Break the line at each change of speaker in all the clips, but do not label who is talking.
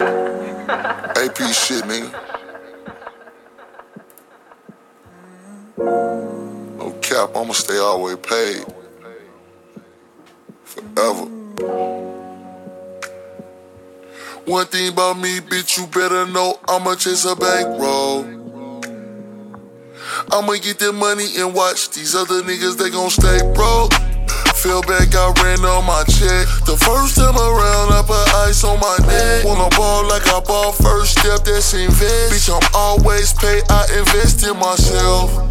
AP shit, nigga. No cap, I'ma stay all the way paid. Forever. One thing about me, bitch, you better know I'ma chase a bankroll. I'ma get that money and watch these other niggas, they gon' stay broke. Feel bad, got ran on my check. The first time around, I put ice on my neck. Ball like I ball first step, that's invest. Bitch, I'm always paid, I invest in myself.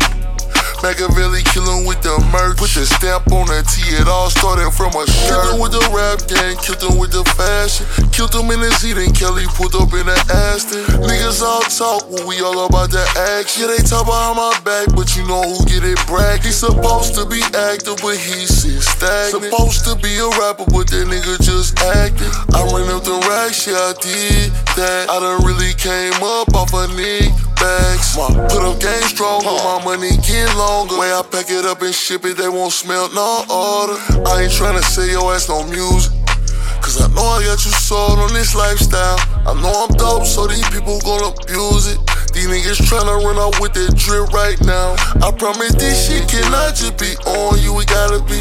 Machiavelli killin' with the merch. Put the stamp on the T, it all started from a shirt. Killed him with the rap gang, killed him with the fashion. Killed him in the seat and Kelly pulled up in the Aston. Niggas all talk when we all about the action. Yeah, they talk behind my back, but you know who get it brag. He supposed to be active, but he sit stagnant. Supposed to be a rapper, but that nigga just acting. I ran the racks, yeah, I did that. I done really came up off a nigga bags. My put up game stronger, my money get longer. Way I pack it up and ship it, they won't smell no order. I ain't tryna say your ass no music. Cause I know I got you sold on this lifestyle. I know I'm dope, so these people gon' abuse it. These niggas tryna run out with that drip right now. I promise this shit cannot just be on you, it gotta be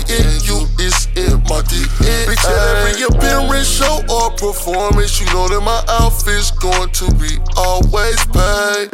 performance. You know that my outfit's going to be always paid.